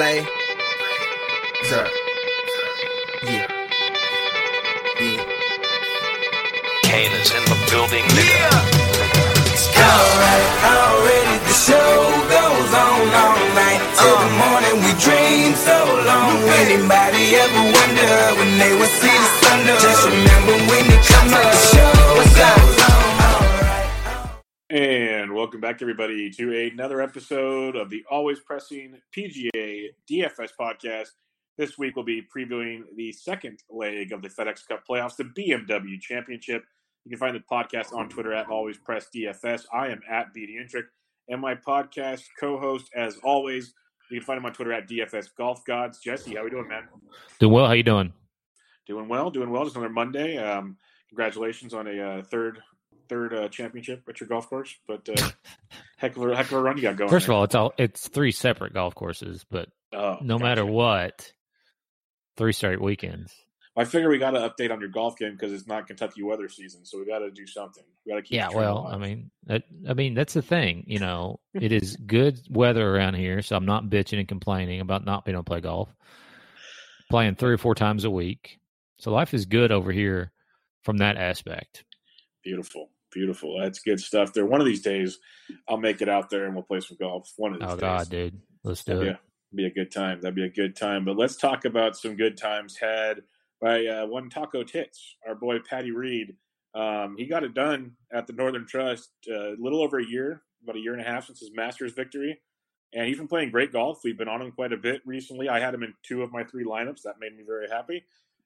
Lay. Sir. Yeah. Yeah. Kane is in the building, nigga. Alright, already the show goes on all night till the uh. morning. We dream so long. Anybody ever wonder when they would see the sun? Just remember when it comes up, the show goes on. Alright. Uh. And welcome back, everybody, to another episode of the Always Pressing PGA DFS podcast. This week we'll be previewing the second leg of the FedEx Cup playoffs, the BMW Championship. You can find the podcast on Twitter at Always Press DFS. I am at BD Intric, and my podcast co-host, as always, you can find him on Twitter at DFS Golf Gods. Jesse, how are we doing, man? Doing well. How you doing? Doing well, doing well. Just another Monday. Um, congratulations on a uh, third third uh, championship at your golf course. But uh, heck of a heck of a run you got going. First of all, it's all it's three separate golf courses, but Oh, no gotcha. matter what, three straight weekends. I figure we got to update on your golf game because it's not Kentucky weather season, so we got to do something. We got to keep. Yeah, well. I mean, that, I mean that's the thing. You know, it is good weather around here, so I'm not bitching and complaining about not being able to play golf. Playing three or four times a week, so life is good over here from that aspect. beautiful, beautiful. That's good stuff. There, one of these days, I'll make it out there and we'll play some golf. One of these days. Oh days. God, dude, let's do That'd be it. a, be a good time. That'd be a good time. But let's talk about some good times had by uh, one Taco Tits, our boy Patty Reed. Um, he got it done at the Northern Trust uh, a little over a year, about a year and a half since his Masters victory. And he's been playing great golf. We've been on him quite a bit recently. I had him in two of my three lineups. That made me very happy.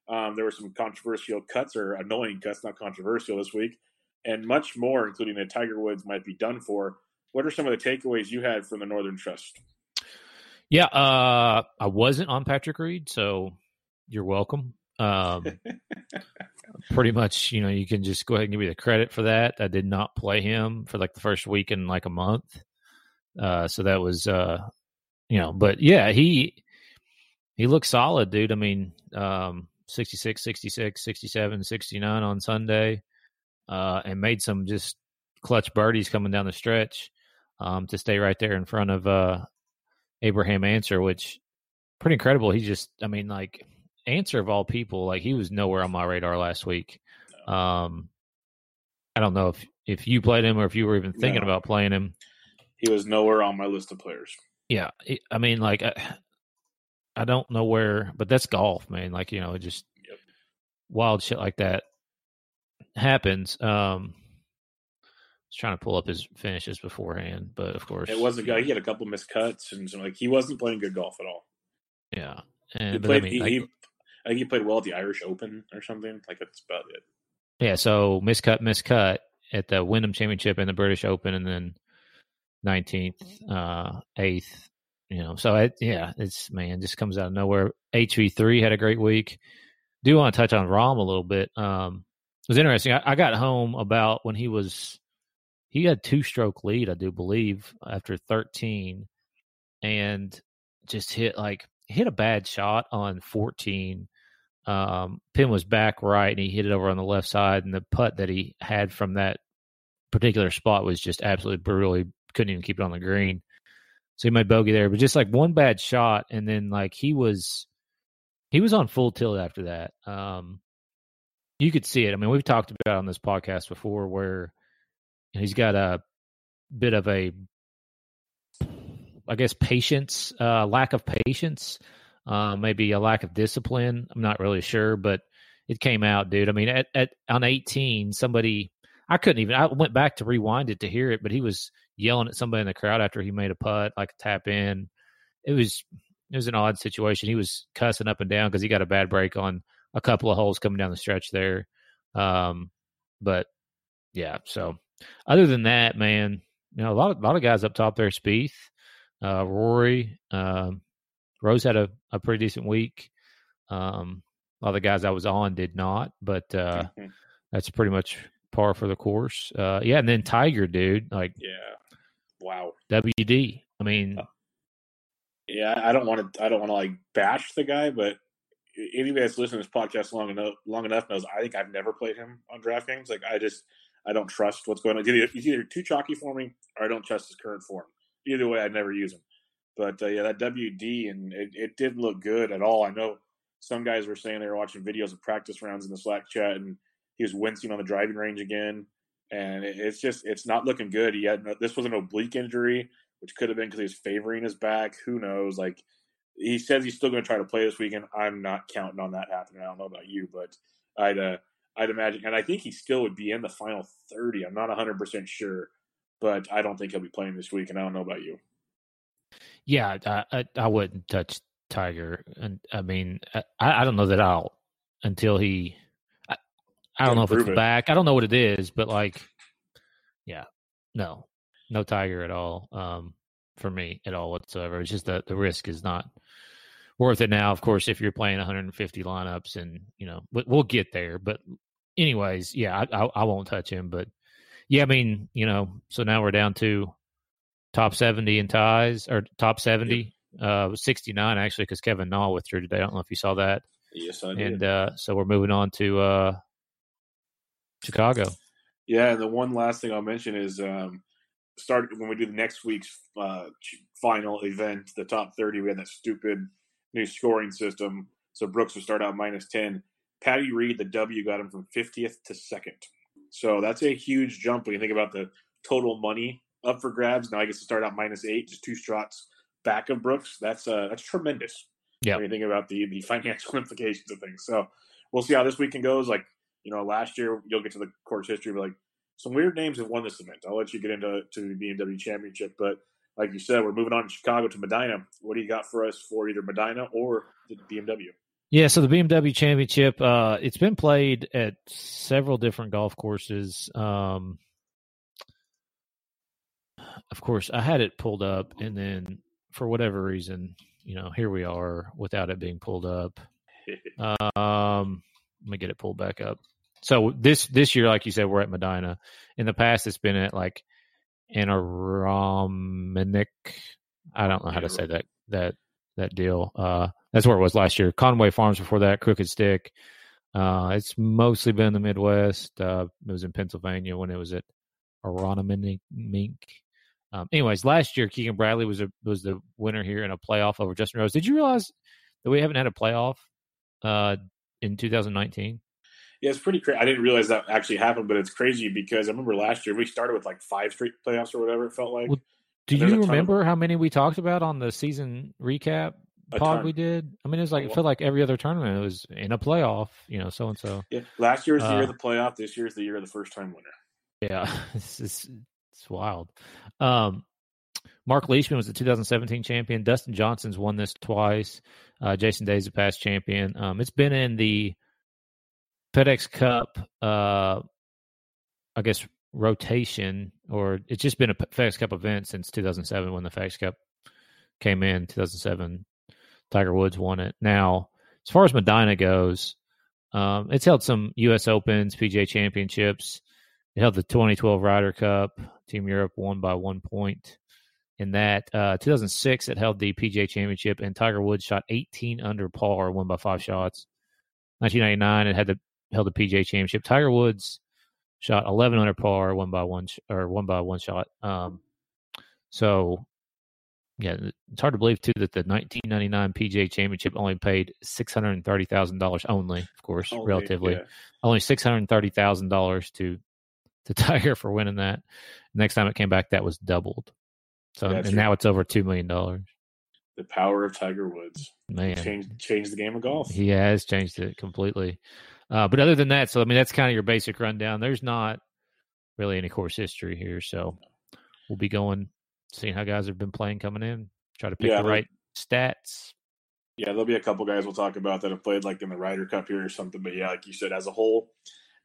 Um, there were some controversial cuts or annoying cuts, not controversial this week, and much more, including that Tiger Woods might be done for. What are some of the takeaways you had from the Northern Trust? Yeah, uh, I wasn't on Patrick Reed, so you're welcome. Um, pretty much, you know, you can just go ahead and give me the credit for that. I did not play him for like the first week in like a month. Uh, so that was, uh, you know, but yeah, he, he looked solid, dude. I mean, um, 66, 66, 67, 69 on Sunday, uh, and made some just clutch birdies coming down the stretch, um, to stay right there in front of, uh, Abraham Ancer, which pretty incredible. He just, I mean, like Ancer of all people, like he was nowhere on my radar last week. Um, I don't know if if you played him or if you were even thinking No. about playing him. He was nowhere on my list of players. Yeah, I mean, like I, I don't know where, but that's golf, man. Like you know, just Yep. wild shit like that happens. Um, I was trying to pull up his finishes beforehand, but of course, It wasn't good. He had a couple missed cuts and some, like he wasn't playing good golf at all. Yeah, He and but, played. I mean, he, like- he, I think he played well at the Irish Open or something. Like that's about it. Yeah, so miscut, miscut at the Wyndham Championship and the British Open, and then nineteenth, uh, eighth. You know, so it, yeah, it's man, just comes out of nowhere. HV three had a great week. Do want to touch on Rahm a little bit. Um, it was interesting. I, I got home about when he was he had two stroke lead, I do believe, after thirteen, and just hit like hit a bad shot on fourteen. Um, pin was back right and he hit it over on the left side and the putt that he had from that particular spot was just absolutely brutal. He couldn't even keep it on the green. So he made bogey there but just like one bad shot and then like he was he was on full tilt after that. Um you could see it i mean we've talked about on this podcast before where he's got a bit of a i guess patience uh lack of patience uh, maybe a lack of discipline. I'm not really sure, but it came out, dude. I mean, at, at on 18, somebody I couldn't even. I went back to rewind it to hear it, but he was yelling at somebody in the crowd after he made a putt, like a tap in. It was it was an odd situation. He was cussing up and down because he got a bad break on a couple of holes coming down the stretch there. Um, but yeah, so other than that, man, you know, a lot of a lot of guys up top there, Spieth, uh, Rory, um, Rose had a, a pretty decent week. Um, a lot of the guys I was on did not, but uh, Mhm. that's pretty much par for the course. Uh, yeah, and then Tiger, dude, like yeah. Wow. WD. I mean, Yeah, I don't want to. I don't want to like bash the guy, but anybody that's listened to this podcast long enough, long enough knows. I think I've never played him on DraftKings. Like I just, I don't trust what's going on. He's either, he's either too chalky for me, or I don't trust his current form. Either way, I'd never use him. But uh, yeah, that WD and it, it didn't look good at all. I know some guys were saying they were watching videos of practice rounds in the Slack chat, and he was wincing on the driving range again. And it, it's just it's not looking good. Had this was an oblique injury, which could have been because he was favoring his back. Who knows? Like he says he's still going to try to play this weekend. I'm not counting on that happening. I don't know about you, but I'd uh, I'd imagine, and I think he still would be in the final 30. I'm not 100 percent sure, but I don't think he'll be playing this week. And I don't know about you. Yeah, I, I, I wouldn't touch Tiger, and I mean, I, I don't know that I'll until he. I, I don't know if it's it. back. I don't know what it is, but like, yeah, no, no Tiger at all. Um, for me at all whatsoever. It's just that the risk is not worth it now. Of course, if you're playing 150 lineups, and you know we'll get there. But anyways, yeah, I, I, I won't touch him. But yeah, I mean, you know, so now we're down to top 70 in ties or top 70, uh, 69 actually, because Kevin Na withdrew today. I don't know if you saw that. Yes, I did. And uh, so we're moving on to uh, Chicago. Yeah, and the one last thing I'll mention is um, start when we do the next week's uh, final event, the top 30. We had that stupid new scoring system. So Brooks would start out minus 10. Patty Reed, the W, got him from 50th to second. So that's a huge jump when you think about the total money up for grabs. Now I get to start out minus eight, just two shots back of Brooks. That's uh, that's tremendous. Yeah. When you think about the the financial implications of things. So we'll see how this weekend goes. Like you know, last year you'll get to the course history, but like some weird names have won this event. I'll let you get into to the BMW Championship, but like you said, we're moving on to Chicago to Medinah. What do you got for us for either Medinah or the BMW? Yeah, so the BMW Championship, uh, it's been played at several different golf courses. Um, of course, I had it pulled up, and then for whatever reason, you know, here we are without it being pulled up. um, let me get it pulled back up. So this this year, like you said, we're at Medinah. In the past, it's been at like Anarominic. I don't know how to say that that that deal. Uh, that's where it was last year. Conway Farms before that, Crooked Stick. Uh, it's mostly been in the Midwest. Uh, it was in Pennsylvania when it was at Aronimink. Um, anyways, last year Keegan Bradley was a, was the winner here in a playoff over Justin Rose. Did you realize that we haven't had a playoff uh, in 2019? Yeah, it's pretty crazy. I didn't realize that actually happened, but it's crazy because I remember last year we started with like five straight playoffs or whatever it felt like. Well, do you remember of, how many we talked about on the season recap pod ton. we did? I mean, it was like it felt like every other tournament it was in a playoff, you know, so and so. Yeah, last year was the uh, year of the playoff. This year is the year of the first time winner. Yeah, it's it's, it's wild. Um, Mark Leishman was the 2017 champion. Dustin Johnson's won this twice. Uh, Jason Day's a past champion. Um, it's been in the FedEx Cup, uh, I guess rotation, or it's just been a FedEx Cup event since 2007 when the FedEx Cup came in 2007. Tiger Woods won it. Now, as far as Medinah goes, um, it's held some U.S. Opens, PGA Championships. It held the 2012 Ryder Cup. Team Europe won by one point. In that, uh, 2006, it held the PGA Championship, and Tiger Woods shot 18 under par, won by five shots. 1999, it had the held the PGA Championship. Tiger Woods shot 11 under par, one by one sh- or one by one shot. Um, so yeah, it's hard to believe too that the 1999 PGA Championship only paid six hundred thirty thousand dollars only, of course, only, relatively, yeah. only six hundred thirty thousand dollars to to Tiger for winning that. Next time it came back, that was doubled. So That's and right. now it's over two million dollars. The power of Tiger Woods, man, changed changed the game of golf. He has changed it completely. Uh, but other than that, so I mean, that's kind of your basic rundown. There's not really any course history here, so we'll be going, seeing how guys have been playing coming in, try to pick yeah, the right stats. Yeah, there'll be a couple guys we'll talk about that have played like in the Ryder Cup here or something. But yeah, like you said, as a whole,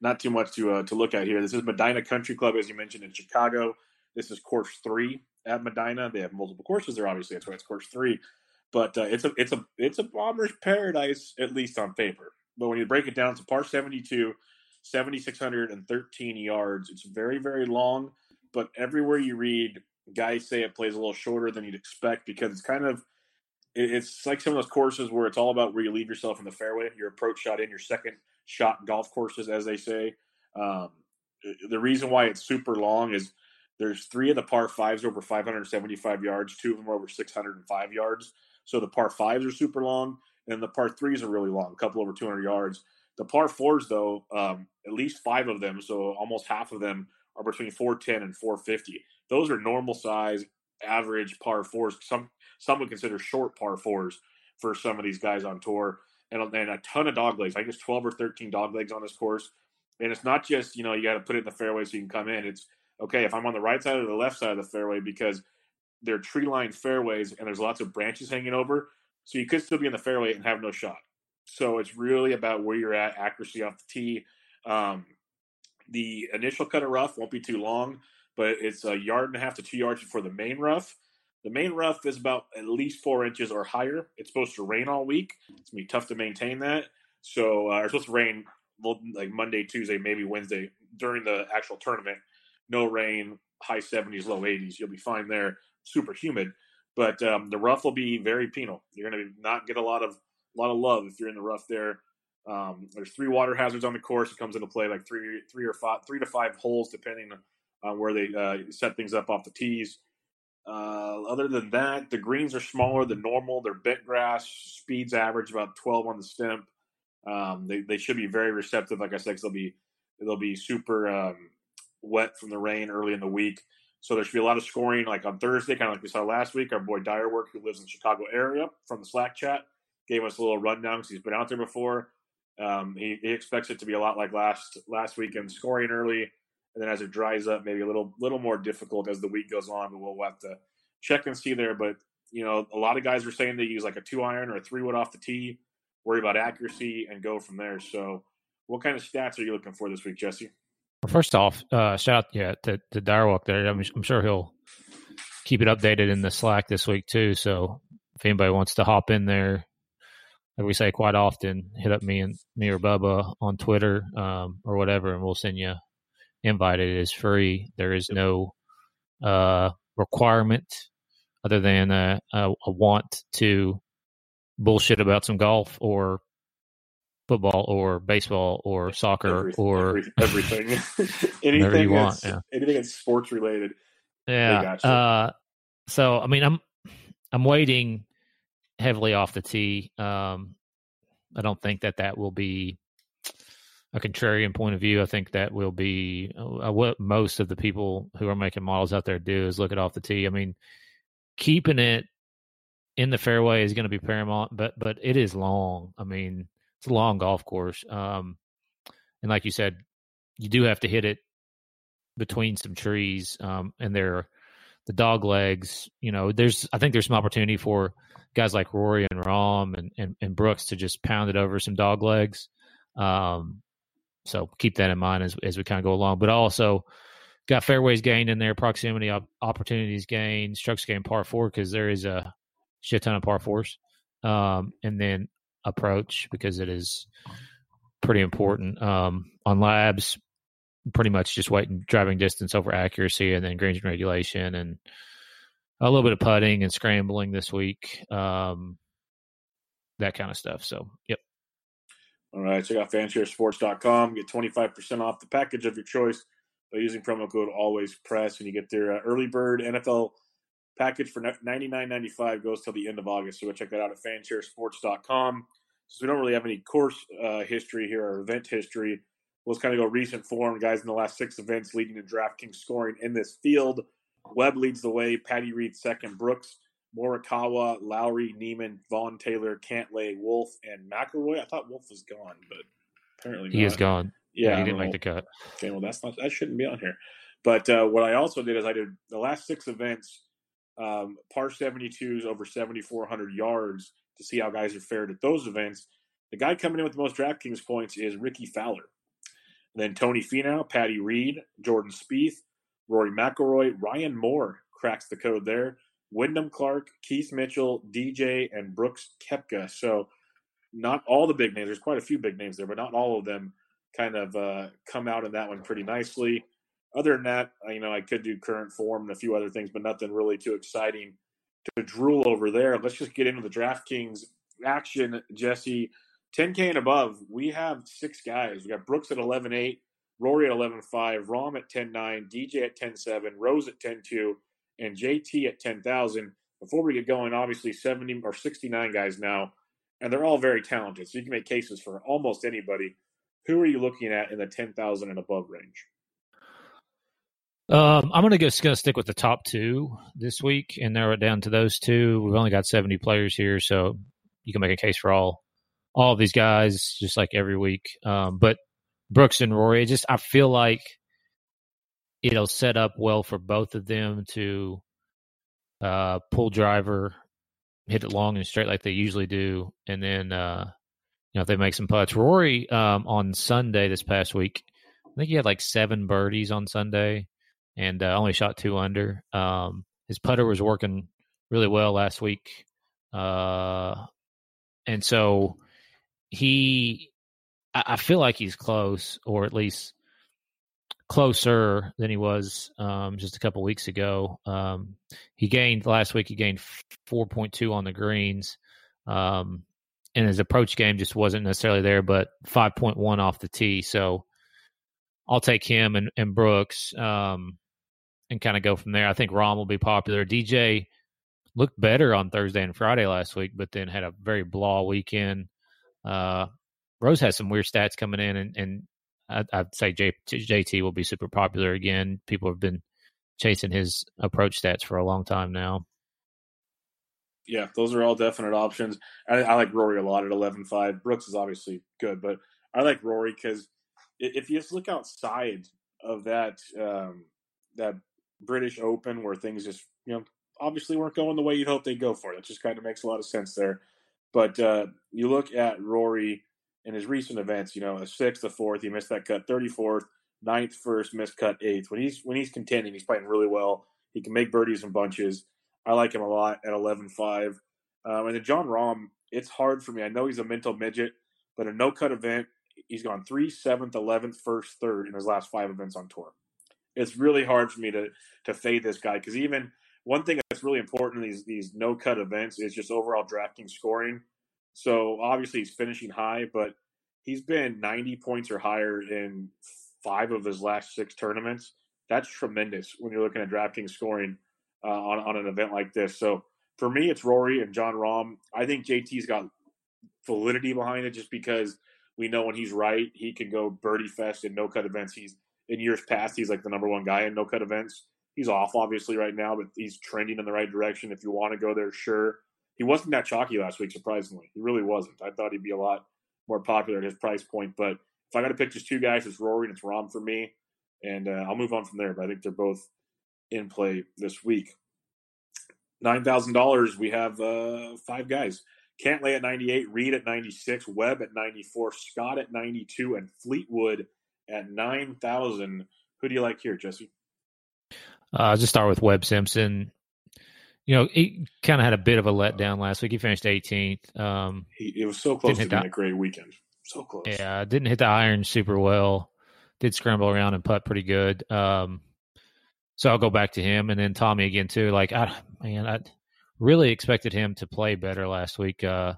not too much to uh, to look at here. This is Medinah Country Club, as you mentioned in Chicago. This is course three at Medinah. They have multiple courses there. Obviously, that's why it's course three. But uh, it's a it's a it's a bomber's paradise at least on paper. But when you break it down, it's a par 72, 7,613 yards. It's very, very long, but everywhere you read, guys say it plays a little shorter than you'd expect because it's kind of it's like some of those courses where it's all about where you leave yourself in the fairway, your approach shot in, your second shot golf courses, as they say. Um, the reason why it's super long is There's three of the par fives over 575 yards. Two of them are over 605 yards. So the par fives are super long, and the par threes are really long, a couple over 200 yards. The par fours, though, um, at least five of them, so almost half of them, are between 410 and 450. Those are normal size, average par fours. Some some would consider short par fours for some of these guys on tour, and, and a ton of dog legs. I guess 12 or 13 dog legs on this course. And it's not just you know you got to put it in the fairway so you can come in. It's okay if I'm on the right side or the left side of the fairway because they're tree lined fairways and there's lots of branches hanging over, so you could still be in the fairway and have no shot. So it's really about where you're at, accuracy off the tee. Um, the initial cut of rough won't be too long, but it's a yard and a half to two yards before the main rough. The main rough is about at least four inches or higher. It's supposed to rain all week. It's gonna be tough to maintain that. So uh, it's supposed to rain like Monday, Tuesday, maybe Wednesday during the actual tournament. No rain, high 70s, low 80s. You'll be fine there. Super humid, but um, the rough will be very penal. You're going to not get a lot of a lot of love if you're in the rough there. Um, there's three water hazards on the course. It comes into play like three, three or five, three to five holes, depending on where they uh, set things up off the tees. Uh, other than that, the greens are smaller than normal. They're bent grass. Speeds average about 12 on the stimp. Um, they, they should be very receptive, like I said, because they'll be they'll be super um, wet from the rain early in the week. So there should be a lot of scoring, like on Thursday, kind of like we saw last week. Our boy Dirework, who lives in the Chicago area, from the Slack chat, gave us a little rundown because he's been out there before. Um, he, he, expects it to be a lot like last last weekend, scoring early, and then as it dries up, maybe a little little more difficult as the week goes on. But we'll have to check and see there. But you know, a lot of guys are saying they use like a two iron or a three wood off the tee worry about accuracy, and go from there. So, what kind of stats are you looking for this week, Jesse? Well, first off, uh, shout out yeah to, to Direwalk there. I'm, I'm sure he'll keep it updated in the Slack this week too. So if anybody wants to hop in there, like we say quite often, hit up me and me or Bubba on Twitter um, or whatever, and we'll send you invite. It is free. There is no uh, requirement other than a, a, a want to bullshit about some golf or football or baseball or soccer or every, everything, anything you want, yeah. anything that's sports related. Yeah. Uh, so I mean, I'm I'm weighting heavily off the tee. Um, I don't think that that will be a contrarian point of view. I think that will be uh, what most of the people who are making models out there do is look at off the tee. I mean, keeping it in the fairway is going to be paramount, but but it is long. I mean, it's a long golf course. Um, and like you said, you do have to hit it between some trees. Um, and there, the dog legs. You know, there's I think there's some opportunity for guys like Rory and Rahm and, and, and Brooks to just pound it over some dog legs. Um, so keep that in mind as as we kind of go along. But also got fairways gained in there, proximity op- opportunities gained, strokes gained par four because there is a shit ton of par fours, um, and then approach because it is pretty important. Um, on labs, pretty much just weighting driving distance over accuracy, and then greens and regulation, and a little bit of putting and scrambling this week, um, that kind of stuff. So, yep. All right, check out fansharesports.com. Get 25% off the package of your choice by using promo code always press and you get their uh, early bird NFL package for ninety nine ninety five goes till the end of August. So go check that out at fansharesports.com. So we don't really have any course uh, history here or event history. Let's kind of go recent form, guys. In the last six events leading to DraftKings scoring in this field, Webb leads the way. Patty Reed second. Brooks, Morikawa, Lowry, Niemann, Vaughn Taylor, Cantlay, Wolff, and McIlroy. I thought Wolff was gone, but apparently he not. is gone. Yeah, yeah he didn't make the cut. Okay, well that's not that shouldn't be on here. But uh, what I also did is I did the last six events um, par 72s over 7,400 yards to see how guys are fared at those events. The guy coming in with the most DraftKings points is Rickie Fowler. And then Tony Finau, Patty Reed, Jordan Spieth, Rory McIlroy, Ryan Moore cracks the code there. Wyndham Clark, Keith Mitchell, DJ, and Brooks Koepka. So not all the big names. There's quite a few big names there, but not all of them kind of uh, come out in that one pretty nicely other than that, you know, I could do current form and a few other things, but nothing really too exciting to drool over there. Let's just get into the DraftKings action, Jesse. 10K and above, we have six guys. We got Brooks at 11 8, Rory at 11.5, Rahm at 10.9, DJ at 10.7, Rose at 10.2, and JT at 10,000. Before we get going, obviously 70 or 69 guys now, and they're all very talented. So you can make cases for almost anybody. Who are you looking at in the 10,000 and above range? Um, I'm gonna go gonna stick with the top two this week and narrow it down to those two. We've only got 70 players here, so you can make a case for all all of these guys, just like every week. Um, but Brooks and Rory, just I feel like it'll set up well for both of them to uh, pull driver, hit it long and straight like they usually do, and then uh, you know if they make some putts. Rory um, on Sunday this past week, I think he had like seven birdies on Sunday and uh, only shot two under. Um, his putter was working really well last week, uh, and so he, I, I feel like he's close, or at least closer than he was um, just a couple weeks ago. Um, he gained last week. He gained four point two on the greens, um, and his approach game just wasn't necessarily there, but five point one off the tee. So I'll take him and, and Brooks. Um, and kind of go from there. I think Rahm will be popular. DJ looked better on Thursday and Friday last week, but then had a very blah weekend. Uh, Rose has some weird stats coming in, and, and I'd, I'd say J, JT will be super popular again. People have been chasing his approach stats for a long time now. Yeah, those are all definite options. I, I like Rory a lot at 11.5. Brooks is obviously good, but I like Rory because if you just look outside of that um, that British Open where things just you know obviously weren't going the way you'd hope they'd go for. It just kind of makes a lot of sense there. But uh, you look at Rory in his recent events. You know, a sixth, a fourth, he missed that cut, thirty fourth, ninth, first, missed cut, eighth. When he's when he's contending, he's playing really well. He can make birdies in bunches. I like him a lot at 11-5. Um, and then Jon Rahm, it's hard for me. I know he's a mental midget, but a no cut event, he's gone three, seventh, eleventh, first, third in his last five events on tour it's really hard for me to to fade this guy because even one thing that's really important in these these no cut events is just overall DraftKings scoring. So obviously he's finishing high, but he's been 90 points or higher in five of his last six tournaments. That's tremendous when you're looking at DraftKings scoring uh, on on an event like this. So for me, it's Rory and Jon Rahm. I think JT's got validity behind it just because we know when he's right, he can go birdie fest in no cut events. He's in years past, he's like the number one guy in no cut events. He's off obviously right now, but he's trending in the right direction. If you want to go there, sure. He wasn't that chalky last week, surprisingly. He really wasn't. I thought he'd be a lot more popular at his price point. But if I got to pick just two guys, it's Rory and it's Rahm for me. And uh, I'll move on from there. But I think they're both in play this week. $9,000, we have uh, five guys. Cantlay at 98, Reed at 96, Webb at 94, Scott at 92, and Fleetwood at 9,000. Who do you like here, Jesse? Uh, I'll just start with Webb Simpson. You know, he kind of had a bit of a letdown last week. He finished 18th. Um, he, it was so close to being the, a great weekend. So close. Yeah, didn't hit the iron super well. Did scramble around and putt pretty good. Um, so I'll go back to him and then Tommy again too. Like, I, man, I really expected him to play better last week. Uh,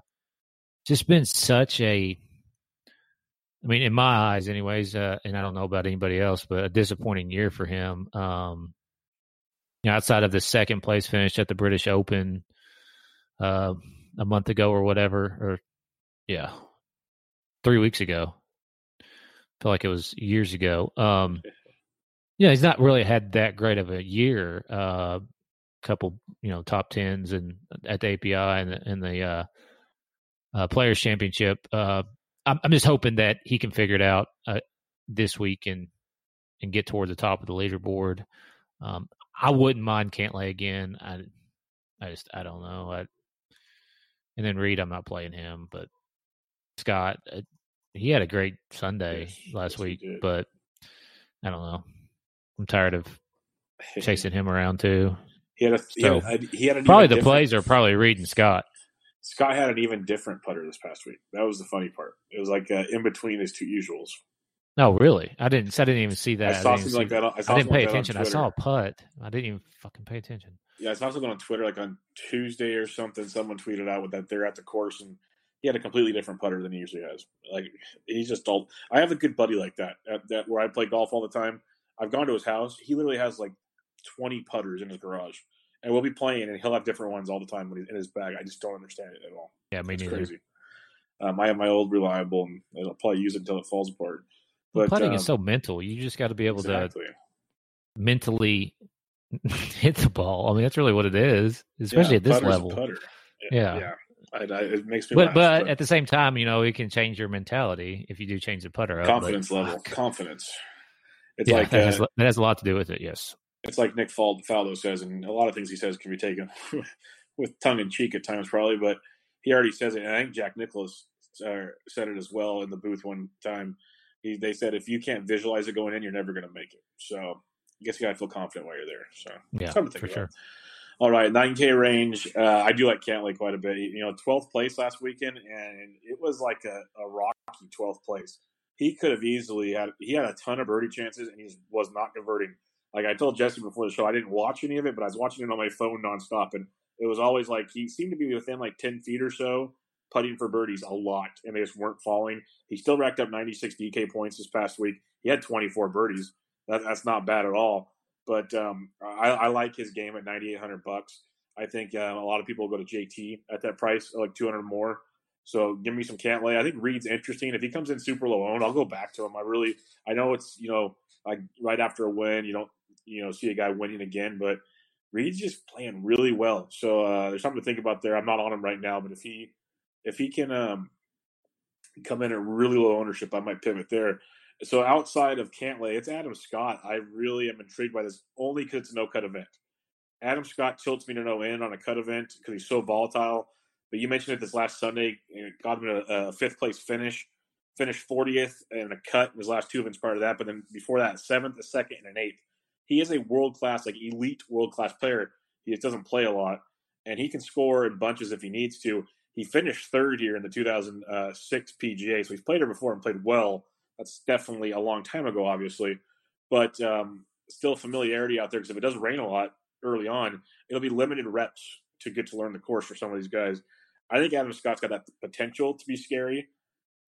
just been such a I mean, in my eyes, anyways, uh, and I don't know about anybody else, but a disappointing year for him. Um, you know, outside of the second place finish at the British Open uh, a month ago or whatever, or yeah, three weeks ago. I feel like it was years ago. Um, yeah, he's not really had that great of a year. Uh, couple, you know, top tens and at the API and the, and the uh, uh, Players Championship. Uh, I'm, I'm just hoping that he can figure it out uh, this week and and get toward the top of the leaderboard. Um, I wouldn't mind Cantlay again. I I just I don't know. I, and then Reed, I'm not playing him, but Scott, uh, he had a great Sunday yes, last yes, week, but I don't know. I'm tired of chasing him around too. He had a, he had, a, he had probably the plays are probably Reed and Scott. Scott had an even different putter this past week. That was the funny part. It was like uh, in between his two usuals. No, really? I didn't. I didn't even see that. I saw I something like that. I, I didn't pay attention. I saw a putt. I didn't even fucking pay attention. Yeah, I saw something on Twitter like on Tuesday or something. Someone tweeted out with that they're at the course and he had a completely different putter than he usually has. Like he's just all. I have a good buddy like that. At, that where I play golf all the time. I've gone to his house. He literally has like twenty putters in his garage, and we'll be playing, and he'll have different ones all the time when he's in his bag. I just don't understand it at all. Yeah, me It's neither. crazy. Um, I have my old reliable, and I'll probably use it until it falls apart. But Putting um, is so mental. You just got to be able to mentally hit the ball. I mean, that's really what it is, especially Yeah, at this level. putter. Yeah. yeah. I, I, it makes me But laugh, but at the same time, you know, it can change your mentality if you do change the putter up. but confidence level, fuck. confidence. It's Yeah, like that, uh, has, that has a lot to do with it. Yes. It's like Nick Fal- Faldo says, and a lot of things he says can be taken with tongue in cheek at times, probably. But he already says it, and I think Jack Nicklaus uh, said it as well in the booth one time. He, they said if you can't visualize it going in, you're never going to make it. So I guess you got to feel confident while you're there. So Yeah, something for think sure. All right, 9K range. Uh, I do like Cantlay quite a bit. You know, 12th place last weekend, and it was like a, a rocky 12th place. He could have easily had. He had a ton of birdie chances, and he was not converting. Like I told Jesse before the show, I didn't watch any of it, but I was watching it on my phone nonstop, and it was always like he seemed to be within like 10 feet or so, putting for birdies a lot, and they just weren't falling. He still racked up 96 DK points this past week. He had 24 birdies. That, that's not bad at all. But um, I, I like his game at 9,800 bucks. I think uh, a lot of people go to JT at that price, like 200 more. So give me some Cantlay. I think Reed's interesting. If he comes in super low owned, I'll go back to him. I really, I know it's you know like right after a win, you don't you know see a guy winning again, but Reed's just playing really well. So uh, there's something to think about there. I'm not on him right now, but if he if he can um, come in at really low ownership, I might pivot there. So outside of Cantlay, it's Adam Scott. I really am intrigued by this only because it's a no cut event. Adam Scott tilts me to no end on a cut event because he's so volatile. But you mentioned it this last Sunday. It got him a, a fifth place finish, finished 40th and a cut in his last two events prior to that. But then before that, seventh, a second, and an eighth. He is a world class, like elite world class player. He just doesn't play a lot, and he can score in bunches if he needs to. He finished third here in the 2006 PGA, so he's played here before and played well. That's definitely a long time ago, obviously, but um, still familiarity out there because if it does rain a lot early on, it'll be limited reps to get to learn the course for some of these guys. I think Adam Scott's got that potential to be scary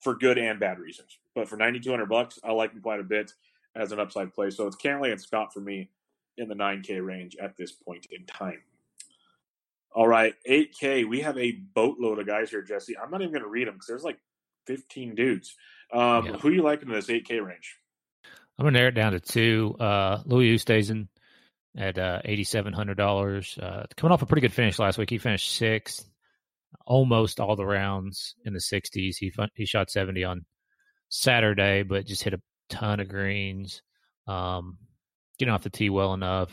for good and bad reasons. But for 9200 bucks, I like him quite a bit as an upside play. So it's Cantlay and Scott for me in the 9K range at this point in time. All right, 8K. We have a boatload of guys here, Jesse. I'm not even going to read them because there's like 15 dudes. Um, Yeah. Who you liking in this 8K range? I'm gonna narrow it down to two. Uh, Louis Oosthuizen at uh, eighty seven hundred dollars. Uh, coming off a pretty good finish last week, he finished sixth, almost all the rounds in the sixties. He fun- he shot seventy on Saturday, but just hit a ton of greens. Um, getting off the tee well enough,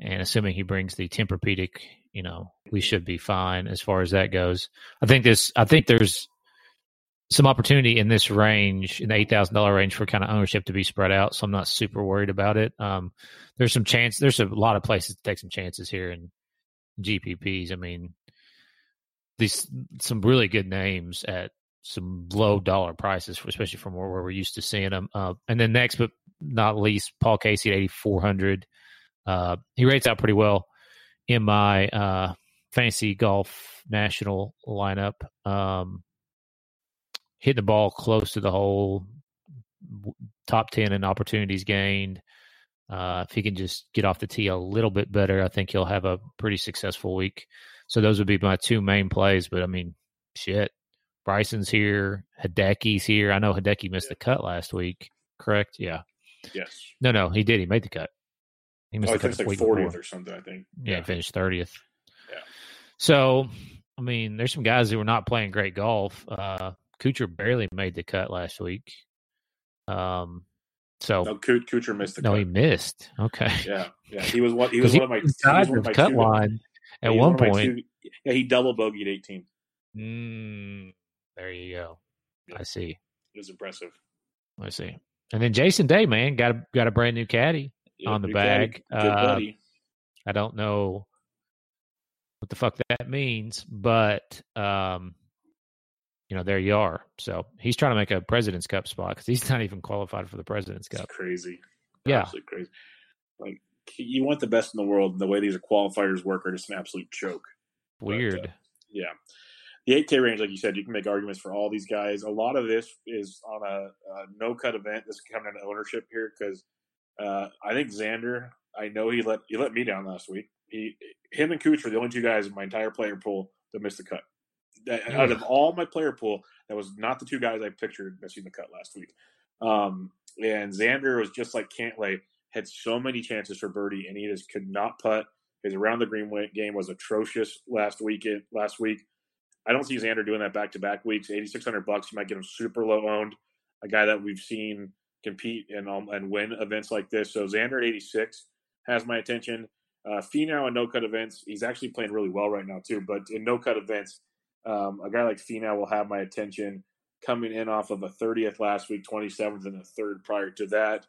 and assuming he brings the Tempur-Pedic, you know, we should be fine as far as that goes. I think this. I think there's some opportunity in this range, in the eight thousand dollar range, for kind of ownership to be spread out. So I'm not super worried about it. Um, there's some chance. There's a lot of places to take some chances here in GPPs. I mean, these some really good names at some low dollar prices, especially from where, where we're used to seeing them. Uh, and then next, but not least, Paul Casey at 8400. Uh, he rates out pretty well in my uh, fantasy golf national lineup. Um, hitting the ball close to the hole, top 10 in opportunities gained. Uh, if he can just get off the tee a little bit better, I think he'll have a pretty successful week. So those would be my two main plays. But I mean, shit, Bryson's here, Hideki's here. I know Hideki missed the cut last week, correct? Yeah. Yes. No, no, he did. He made the cut. He missed Oh, the cut think the it's like 40th before. or something, I think. Yeah, he finished thirtieth. Yeah. So, I mean, there's some guys who were not playing great golf. Uh, Kuchar barely made the cut last week. Um, so No, Ku- Kuchar missed the no, cut. he missed. Okay, Yeah, yeah. He was one. He was one of my. he was he one of my cut two- line at he one point. two- yeah, he double bogeyed 18. Mm, there you go. Yeah. I see. It was impressive. I see. And then Jason Day, man, got a got a brand new caddy. Yeah, On the bag, Good uh, buddy. I don't know what the fuck that means, but um, you know, there you are. So he's trying to make a President's Cup spot because he's not even qualified for the President's It's Cup. crazy. Yeah. Absolutely crazy. Like you want the best in the world, and the way these qualifiers work are just an absolute joke. But, uh, Weird. yeah. The 8K range, like you said, you can make arguments for all these guys. A lot of this is on a, a no cut event. This is coming to ownership here because uh, I think Xander. I know he let he let me down last week. He, him, and Cooch were the only two guys in my entire player pool that missed the cut. That, out of all my player pool, that was not the two guys I pictured missing the cut last week. Um, and Xander was just like Cantlay had so many chances for birdie, and he just could not putt. His around the green game was atrocious last weekend. Last week, I don't see Xander doing that back to back weeks. Eighty six hundred bucks, you might get him super low owned. A guy that we've seen compete and um, and win events like this. So Xander at eighty six has my attention. Uh, Finau in no cut events, he's actually playing really well right now too. But in no cut events, um, a guy like Finau will have my attention. Coming in off of a 30th last week, 27th, and a third prior to that.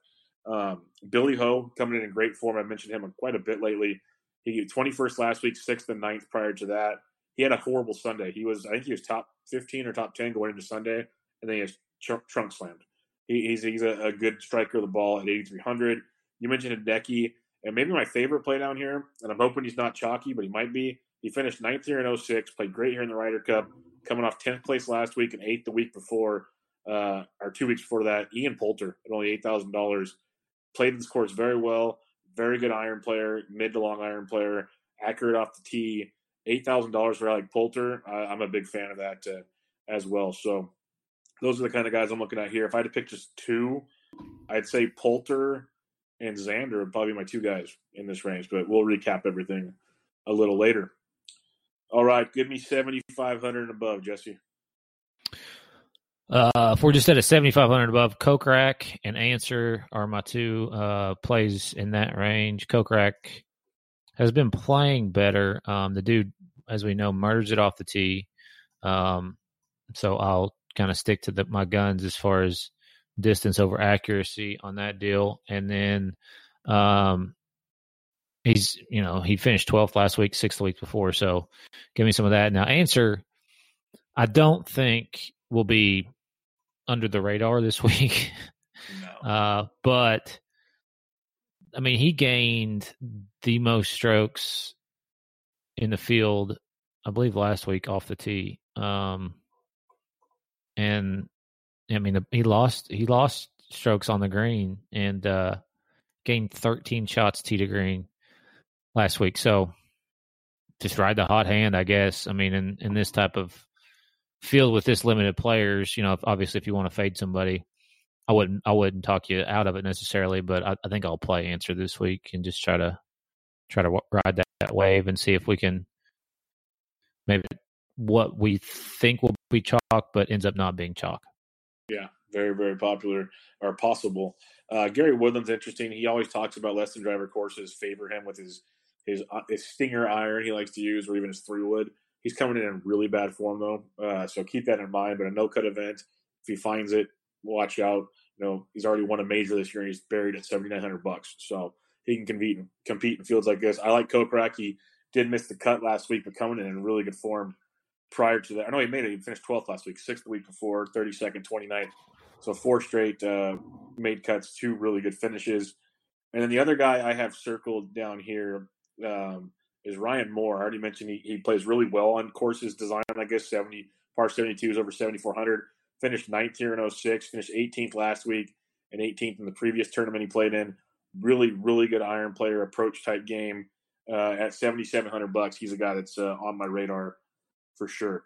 Um, Billy Ho coming in in great form. I mentioned him quite a bit lately. He 21st last week, sixth and ninth prior to that. He had a horrible Sunday. He was, I think, he was top 15 or top 10 going into Sunday, and then he has tr- trunk slammed. He, he's he's a, a, good striker of the ball at 8,300. You mentioned Hideki, and maybe my favorite play down here, and I'm hoping he's not chalky, but he might be. He finished ninth here in 06, played great here in the Ryder Cup, coming off 10th place last week and eighth the week before, uh, or two weeks before that. Ian Poulter at only $8,000 played this course very well. Very good iron player, mid to long iron player, accurate off the tee. Eight thousand dollars for Alec Poulter. I, am a big fan of that uh, as well. So those are the kind of guys I'm looking at here. If I had to pick just two, I'd say Poulter and Xander would probably be my two guys in this range. But we'll recap everything a little later. All right, give me seventy five hundred and above, Jesse. Uh, if we're just at a 7,500 above, Kokrak and Ancer are my two uh, plays in that range. Kokrak has been playing better. Um, the dude, as we know, murders it off the tee. Um, so I'll kind of stick to the, my guns as far as distance over accuracy on that deal. And then um, he's, you know, he finished 12th last week, sixth the week before. So give me some of that. Now, Ancer I don't think will be under the radar this week. No. Uh, but I mean, he gained the most strokes in the field, I believe, last week off the tee. Um, and I mean, he lost he lost strokes on the green and uh, gained 13 shots tee to green last week. So just ride the hot hand, I guess. I mean, in in this type of field with this limited players, you know, obviously if you want to fade somebody, I wouldn't I wouldn't talk you out of it necessarily, but I, I think I'll play Ancer this week and just try to try to ride that, that wave and see if we can maybe what we think will be chalk, but ends up not being chalk. Yeah, very very popular or possible. Uh, Gary Woodland's interesting. He always talks about less than driver courses favor him with his his uh, his stinger iron he likes to use, or even his three wood. He's coming in in really bad form though, uh, so keep that in mind. But a no cut event, if he finds it, watch out. You know he's already won a major this year, and he's buried at seventy nine hundred bucks, so he can compete compete in fields like this. I like Kokrak. He did miss the cut last week, but coming in in really good form prior to that. I know he made it. He finished 12th last week, sixth the week before, 32nd, 29th. So four straight uh, made cuts, two really good finishes. And then the other guy I have circled down here um, is Ryan Moore. I already mentioned he, he plays really well on courses designed, I guess, 70, par 72 is over 7,400. Finished ninth here in 06, finished 18th last week and 18th in the previous tournament he played in. Really, really good iron player, approach type game. Uh, at 7,700 bucks, he's a guy that's uh, on my radar for sure.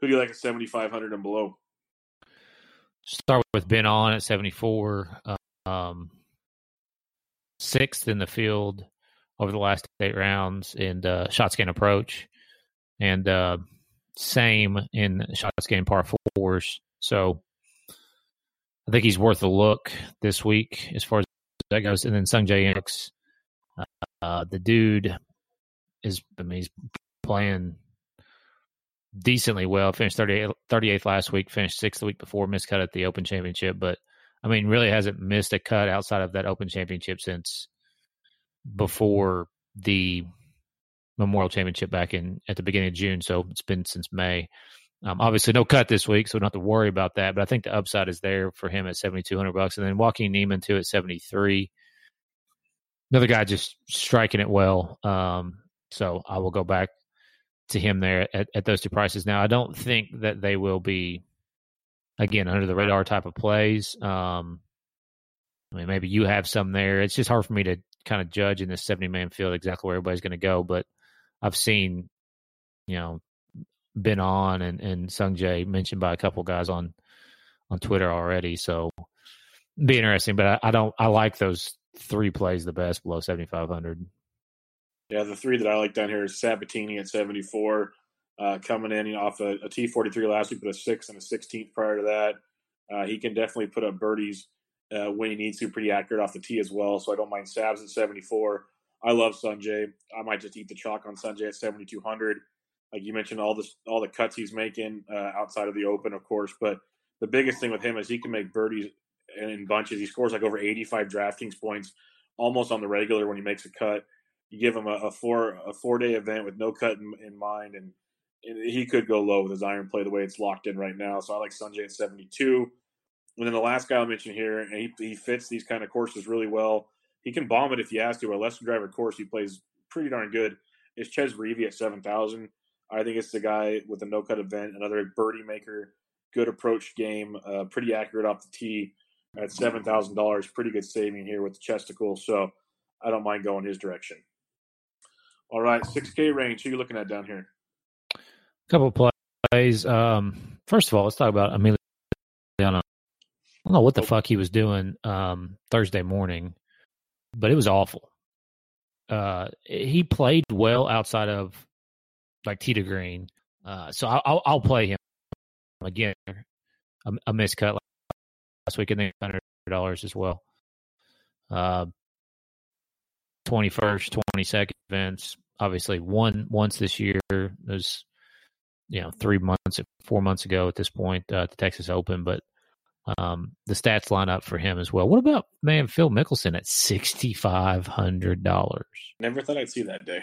Who do you like at 7,500 and below? Start with Ben An at 74. Um, sixth in the field over the last eight rounds in uh, shots gained approach, and uh, same in shot scan par fours. So I think he's worth a look this week as far as that goes. And then Sungjae X, uh, the dude is I mean he's playing decently well. Finished 38th, 38th last week. Finished sixth the week before. Missed cut at the Open Championship, but I mean really hasn't missed a cut outside of that Open Championship since before the Memorial Championship back in at the beginning of June. So it's been since May. Um, obviously, no cut this week, so we don't have to worry about that. But I think the upside is there for him at seventy two hundred bucks, and then Joaquin Niemann too at seventy three. Another guy just striking it well. Um, so I will go back to him there at, at those two prices. Now, I don't think that they will be again under the radar type of plays. Um, I mean, maybe you have some there. It's just hard for me to kind of judge in this 70 man field exactly where everybody's going to go. But I've seen, you know, been on and, and Sung Jae mentioned by a couple guys on, on Twitter already. So be interesting, but I, I don't, I like those three plays the best below 7,500. Yeah, the three that I like down here is Sabbatini at 74, uh, coming in off a a T43 last week, but a six and a 16th prior to that. Uh, he can definitely put up birdies uh, when he needs to, pretty accurate off the tee as well. So I don't mind Sabs at 74. I love Sungjae. I might just eat the chalk on Sungjae at 7,200. Like you mentioned, all the all the cuts he's making uh, outside of the Open, of course. But the biggest thing with him is he can make birdies in bunches. He scores like over 85 DraftKings points almost on the regular when he makes a cut you give him a, a four a four day event with no cut in, in mind, and, and, he could go low with his iron play the way it's locked in right now. So I like Sungjae at seventy two. And then the last guy I'll mention here, and he, he fits these kind of courses really well. He can bomb it if he has to. A lesson driver course, he plays pretty darn good. Is Chez Reavie at seven thousand? I think it's the guy with a no cut event, another birdie maker, good approach game, uh, pretty accurate off the tee at seven thousand dollars. Pretty good saving here with the chesticle, so I don't mind going his direction. All right, 6K range. Who are you looking at down here? A couple plays. Um, first of all, let's talk about Emiliano. I don't know what the fuck he was doing um, Thursday morning, but it was awful. Uh, he played well outside of like Tita Green, uh, so I'll, I'll play him again. A, a miscut last week, and then hundred dollars as well. Uh, 21st, 22nd events. Obviously, one once this year. There's, you know, three months, four months ago at this point, uh, the Texas Open. But um, the stats line up for him as well. What about man Phil Mickelson at sixty five hundred dollars? Never thought I'd see that day.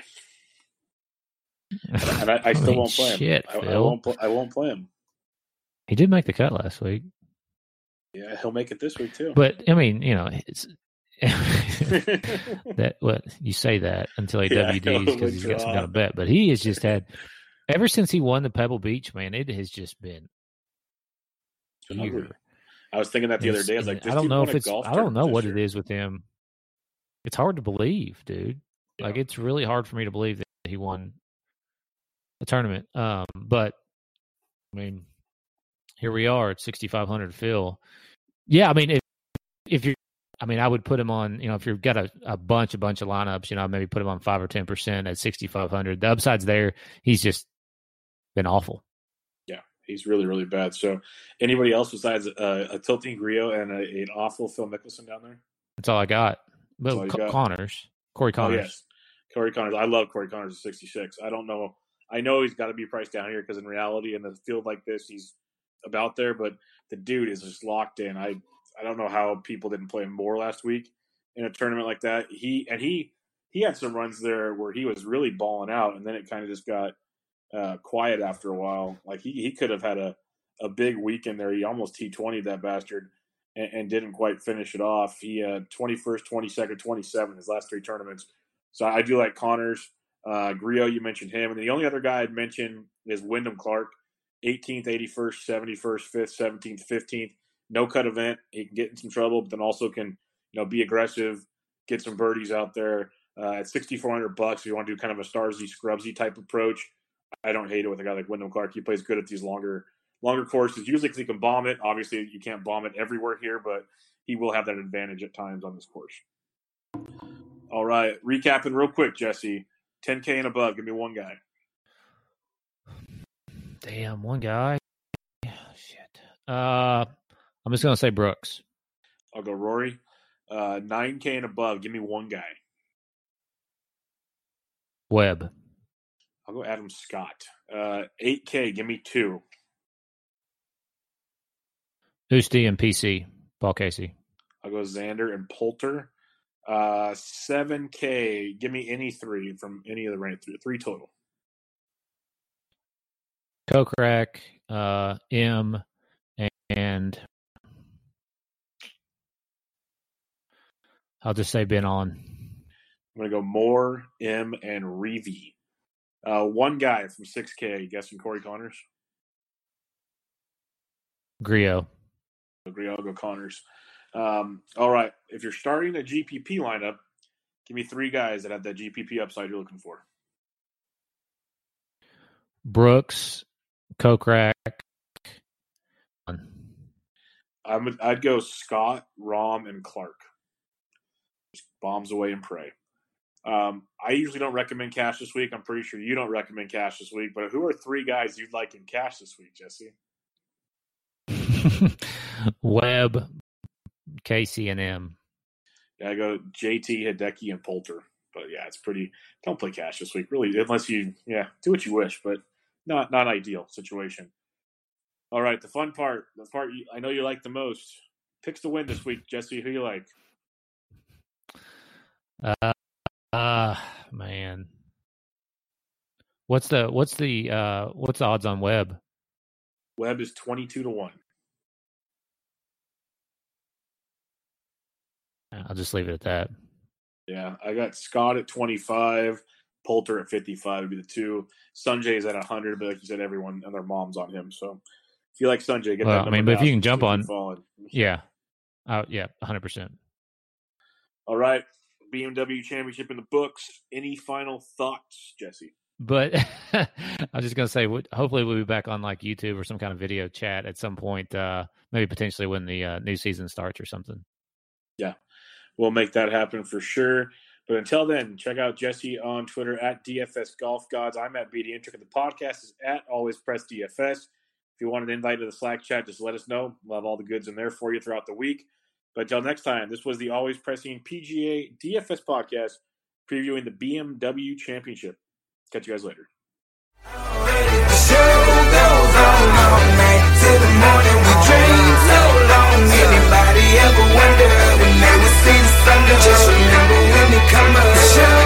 And I, I still won't play him. Shit, I, I, won't. Play, I won't play him. He did make the cut last week. Yeah, he'll make it this week too. But I mean, you know, it's that what you say that until he yeah, WDs because he's got some kind of bet, but he has just had ever since he won the Pebble Beach, man, it has just been. I was thinking that the other day. I was like, I don't know if it's. I don't know what year. it is with him. It's hard to believe, dude. Yeah. Like it's really hard for me to believe that he won a tournament. Um, but I mean, here we are at sixty five hundred. Phil, yeah, I mean, if if you're I mean, I would put him on, you know, if you've got a, a bunch, a bunch of lineups, you know, maybe put him on five or 10% at 6,500. The upside's there. He's just been awful. Yeah, he's really, really bad. So, anybody else besides uh, a tilting Grillo and a, an awful Phil Mickelson down there? That's all I got. But C- got. Conners, Corey oh, Conners. Oh, yes. Corey Conners. I love Corey Conners at 66. I don't know. I know he's got to be priced down here because in reality, in a field like this, he's about there, but the dude is just locked in. I I don't know how people didn't play him more last week in a tournament like that. He and he he had some runs there where he was really balling out, and then it kind of just got uh, quiet after a while. Like he, he could have had a, a big week in there. He almost T twenty that bastard and, and, didn't quite finish it off. He twenty second, twenty seven his last three tournaments. So I do like Conners. Uh, Grillo, you mentioned him, and the only other guy I'd mention is Wyndham Clark, 18th, 81st, 71st, 5th, 17th, 15th no cut event. He can get in some trouble, but then also can you know be aggressive, get some birdies out there. Uh, at sixty four hundred bucks, if you want to do kind of a Starsy Scrubsy type approach, I don't hate it with a guy like Wyndham Clark. He plays good at these longer longer courses. Usually, because he can bomb it. Obviously, you can't bomb it everywhere here, but he will have that advantage at times on this course. All right, recapping real quick, Jesse. 10K and above. Give me one guy. Damn, one guy. Shit. Uh, I'm just gonna say Brooks. I'll go Rory. Uh, 9K and above. Give me one guy. Webb. I'll go Adam Scott. Uh, 8K. Give me two. Usti and PC. Paul Casey. I'll go Xander and Poulter. Uh, 7K. Give me any three from any of the rank. Three, three total. Kokrak, uh, Im, and I'll just say Ben An. I'm going to go Moore, Im, and Reavie. Uh, one guy from 6K guessing Corey Conners. Griot. Griego Connors. Um, all right. If you're starting a GPP lineup, give me three guys that have that GPP upside you're looking for. Brooks, Kokrak. I'm, I'd go Scott, Rahm, and Clark. Just bombs away and pray. Um, I usually don't recommend cash this week. I'm pretty sure you don't recommend cash this week. But who are three guys you'd like in cash this week, Jesse? Webb, Casey, and Im. Yeah, I go JT, Hideki, and Poulter. But yeah, it's pretty. Don't play cash this week, really, unless you yeah do what you wish, but not not ideal situation. All right, the fun part, the part you, I know you like the most. Picks to win this week, Jesse. Who you like? Uh, uh man. What's the what's the uh what's the odds on Webb? Webb is twenty two to one. I'll just leave it at that. Yeah, I got Scott at 25, Poulter at 55 would be the two. Sungjae is at 100, but like you said, everyone and their mom's on him. So if you like Sungjae, get Well, that. I mean, but if you can jump on- falling. Yeah. Oh yeah, hundred percent. All right, BMW Championship in the books. Any final thoughts, Jesse? But I was just gonna say, hopefully we'll be back on like YouTube or some kind of video chat at some point. Uh, maybe potentially when the uh, new season starts or something. We'll make that happen for sure. But until then, check out Jesse on Twitter at DFS Golf Gods. I'm at BD Intric. The podcast is at Always Press DFS. If you want an invite to the Slack chat, just let us know. We'll have all the goods in there for you throughout the week. But until next time, this was the Always Pressing PGA DFS podcast previewing the BMW Championship. Catch you guys later. Anybody ever wonder see the. Just remember when it comes.